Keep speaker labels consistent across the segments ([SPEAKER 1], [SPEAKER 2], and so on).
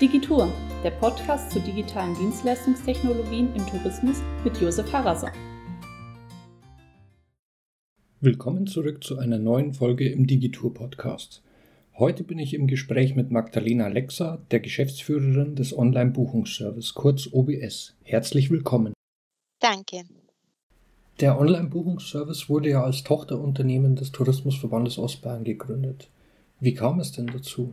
[SPEAKER 1] Digitour, der Podcast zu digitalen Dienstleistungstechnologien im Tourismus mit Josef Harasser.
[SPEAKER 2] Willkommen zurück zu einer neuen Folge im Digitour Podcast. Heute bin ich im Gespräch mit Magdalena Lexa, der Geschäftsführerin des Online-Buchungsservice, kurz OBS. Herzlich willkommen.
[SPEAKER 3] Danke.
[SPEAKER 2] Der Online-Buchungsservice wurde ja als Tochterunternehmen des Tourismusverbandes Ostbayern gegründet. Wie kam es denn dazu?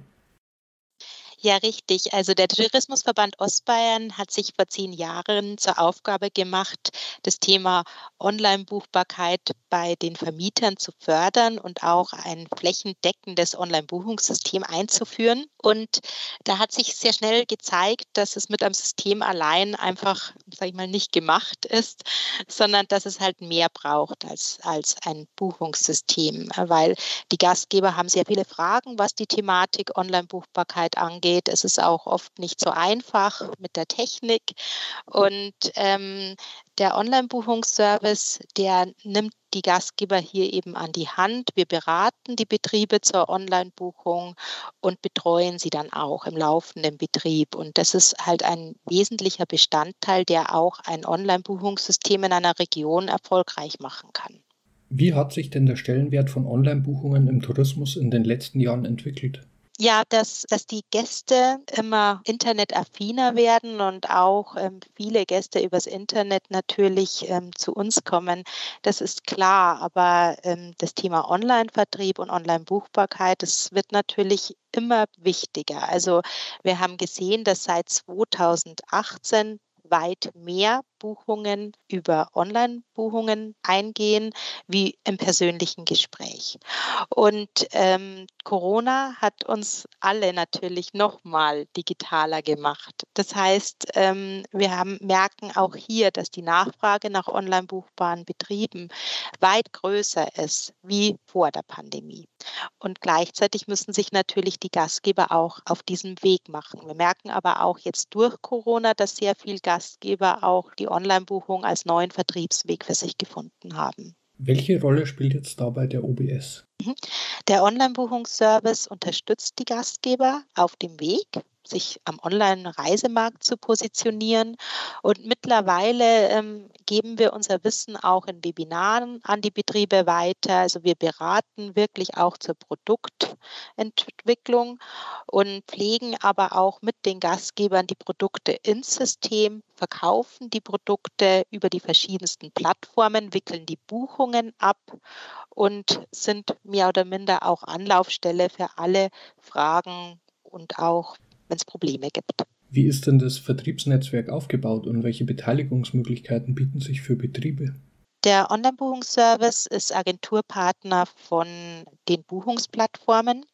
[SPEAKER 3] Ja, richtig. Also der Tourismusverband Ostbayern hat sich vor zehn Jahren zur Aufgabe gemacht, das Thema Online-Buchbarkeit bei den Vermietern zu fördern und auch ein flächendeckendes Online-Buchungssystem einzuführen. Und da hat sich sehr schnell gezeigt, dass es mit einem System allein einfach, sage ich mal, nicht gemacht ist, sondern dass es halt mehr braucht als, als ein Buchungssystem, weil die Gastgeber haben sehr viele Fragen, was die Thematik Online-Buchbarkeit angeht geht. Es ist auch oft nicht so einfach mit der Technik. Und ähm, der Online-Buchungsservice, der nimmt die Gastgeber hier eben an die Hand. Wir beraten die Betriebe zur Online-Buchung und betreuen sie dann auch im laufenden Betrieb. Und das ist halt ein wesentlicher Bestandteil, der auch ein Online-Buchungssystem in einer Region erfolgreich machen kann.
[SPEAKER 2] Wie hat sich denn der Stellenwert von Online-Buchungen im Tourismus in den letzten Jahren entwickelt?
[SPEAKER 3] Ja, dass, dass die Gäste immer internetaffiner werden und auch ähm, viele Gäste übers Internet natürlich ähm, zu uns kommen, das ist klar. Aber ähm, das Thema Online-Vertrieb und Online-Buchbarkeit, das wird natürlich immer wichtiger. Also wir haben gesehen, dass seit 2018 weit mehr Buchungen über Online-Buchungen eingehen wie im persönlichen Gespräch. Und ähm, Corona hat uns alle natürlich nochmal digitaler gemacht. Das heißt, ähm, wir haben, merken auch hier, dass die Nachfrage nach online buchbaren Betrieben weit größer ist wie vor der Pandemie. Und gleichzeitig müssen sich natürlich die Gastgeber auch auf diesem Weg machen. Wir merken aber auch jetzt durch Corona, dass sehr viele Gastgeber auch die Online-Buchung als neuen Vertriebsweg für sich gefunden haben.
[SPEAKER 2] Welche Rolle spielt jetzt dabei der OBS?
[SPEAKER 3] Mhm. Der Online-Buchungsservice unterstützt die Gastgeber auf dem Weg sich am Online-Reisemarkt zu positionieren. Und mittlerweile ähm, geben wir unser Wissen auch in Webinaren an die Betriebe weiter. Also wir beraten wirklich auch zur Produktentwicklung und pflegen aber auch mit den Gastgebern die Produkte ins System, verkaufen die Produkte über die verschiedensten Plattformen, wickeln die Buchungen ab und sind mehr oder minder auch Anlaufstelle für alle Fragen und auch wenn es Probleme gibt.
[SPEAKER 2] Wie ist denn das Vertriebsnetzwerk aufgebaut und welche Beteiligungsmöglichkeiten bieten sich für Betriebe?
[SPEAKER 3] Der Online-Buchungsservice ist Agenturpartner von den Buchungsplattformen.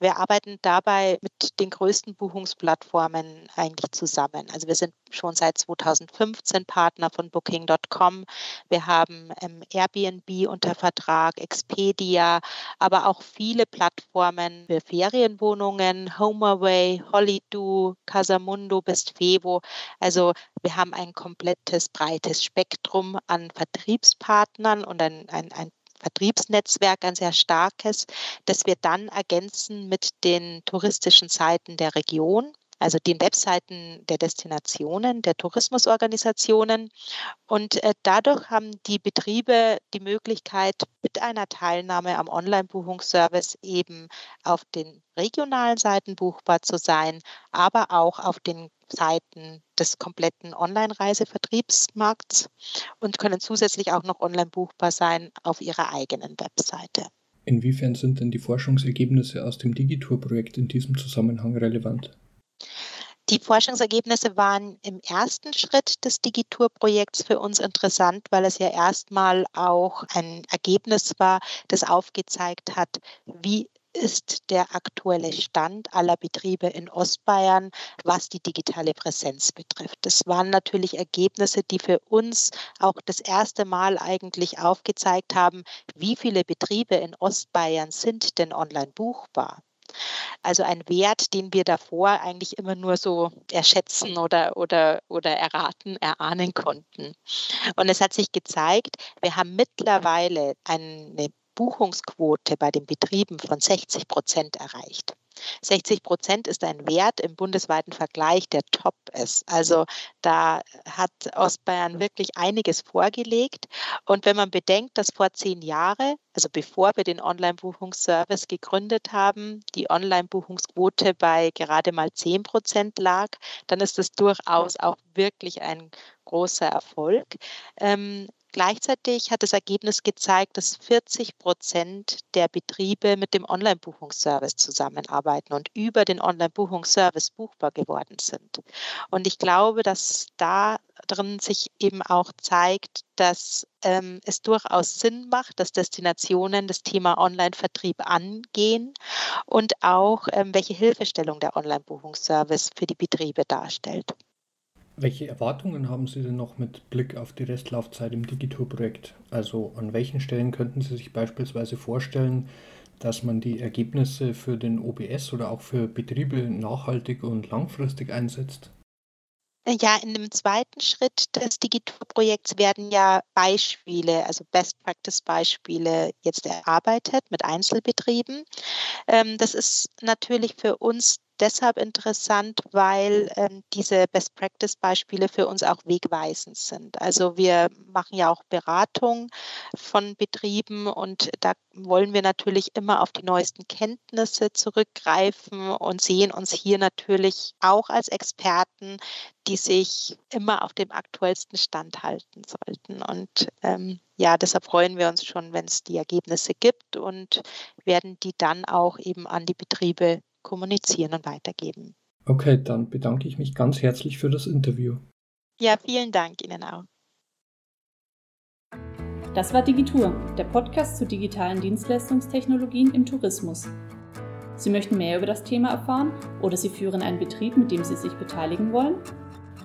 [SPEAKER 3] Wir arbeiten dabei mit den größten Buchungsplattformen eigentlich zusammen. Also wir sind schon seit 2015 Partner von Booking.com. Wir haben ähm, Airbnb unter Vertrag, Expedia, aber auch viele Plattformen für Ferienwohnungen, HomeAway, Holidoo, Casamundo, Bestfevo. Also wir haben ein komplettes breites Spektrum an Vertriebspartnern und ein, ein, ein Vertriebsnetzwerk, ein sehr starkes, das wir dann ergänzen mit den touristischen Seiten der Region also den Webseiten der Destinationen, der Tourismusorganisationen. Und äh, dadurch haben die Betriebe die Möglichkeit, mit einer Teilnahme am Online-Buchungsservice eben auf den regionalen Seiten buchbar zu sein, aber auch auf den Seiten des kompletten Online-Reisevertriebsmarkts und können zusätzlich auch noch online buchbar sein auf ihrer eigenen Webseite.
[SPEAKER 2] Inwiefern sind denn die Forschungsergebnisse aus dem Digitour-Projekt in diesem Zusammenhang relevant?
[SPEAKER 3] Die Forschungsergebnisse waren im ersten Schritt des Digitour-Projekts für uns interessant, weil es ja erstmal auch ein Ergebnis war, das aufgezeigt hat, wie ist der aktuelle Stand aller Betriebe in Ostbayern, was die digitale Präsenz betrifft. Das waren natürlich Ergebnisse, die für uns auch das erste Mal eigentlich aufgezeigt haben, wie viele Betriebe in Ostbayern sind denn online buchbar. Also ein Wert, den wir davor eigentlich immer nur so erschätzen oder, oder, oder erraten, erahnen konnten. Und es hat sich gezeigt, wir haben mittlerweile eine Buchungsquote bei den Betrieben von 60 Prozent erreicht. 60 Prozent ist ein Wert im bundesweiten Vergleich, der top ist. Also da hat Ostbayern wirklich einiges vorgelegt. Und wenn man bedenkt, dass vor zehn Jahren, also bevor wir den Online-Buchungsservice gegründet haben, die Online-Buchungsquote bei gerade mal 10 Prozent lag, dann ist das durchaus auch wirklich ein großer Erfolg. Ähm, Gleichzeitig hat das Ergebnis gezeigt, dass 40 Prozent der Betriebe mit dem Online-Buchungsservice zusammenarbeiten und über den Online-Buchungsservice buchbar geworden sind. Und ich glaube, dass da drin sich eben auch zeigt, dass ähm, es durchaus Sinn macht, dass Destinationen das Thema Online-Vertrieb angehen und auch ähm, welche Hilfestellung der Online-Buchungsservice für die Betriebe darstellt.
[SPEAKER 2] Welche Erwartungen haben Sie denn noch mit Blick auf die Restlaufzeit im Digitur-Projekt? Also an welchen Stellen könnten Sie sich beispielsweise vorstellen, dass man die Ergebnisse für den OBS oder auch für Betriebe nachhaltig und langfristig einsetzt?
[SPEAKER 3] Ja, in dem zweiten Schritt des Digitur-Projekts werden ja Beispiele, also Best-Practice-Beispiele jetzt erarbeitet mit Einzelbetrieben. Ähm, das ist natürlich für uns deshalb interessant, weil ähm, diese Best-Practice-Beispiele für uns auch wegweisend sind. Also wir machen ja auch Beratung von Betrieben und da wollen wir natürlich immer auf die neuesten Kenntnisse zurückgreifen und sehen uns hier natürlich auch als Experten, die sich immer auf dem aktuellsten Stand halten sollten. Und ähm, ja, deshalb freuen wir uns schon, wenn es die Ergebnisse gibt und werden die dann auch eben an die Betriebe kommunizieren und weitergeben.
[SPEAKER 2] Okay, dann bedanke ich mich ganz herzlich für das Interview.
[SPEAKER 3] Ja, vielen Dank Ihnen auch.
[SPEAKER 1] Das war Digitur, der Podcast zu digitalen Dienstleistungstechnologien im Tourismus. Sie möchten mehr über das Thema erfahren oder Sie führen einen Betrieb, mit dem Sie sich beteiligen wollen?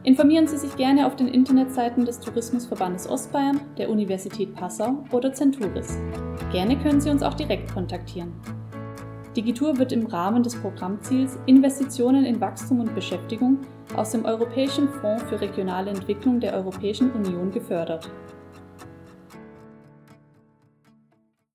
[SPEAKER 1] Informieren Sie sich gerne auf den Internetseiten des Tourismusverbandes Ostbayern, der Universität Passau oder Centuris. Gerne können Sie uns auch direkt kontaktieren. Digitur wird im Rahmen des Programmziels Investitionen in Wachstum und Beschäftigung aus dem Europäischen Fonds für regionale Entwicklung der Europäischen Union gefördert.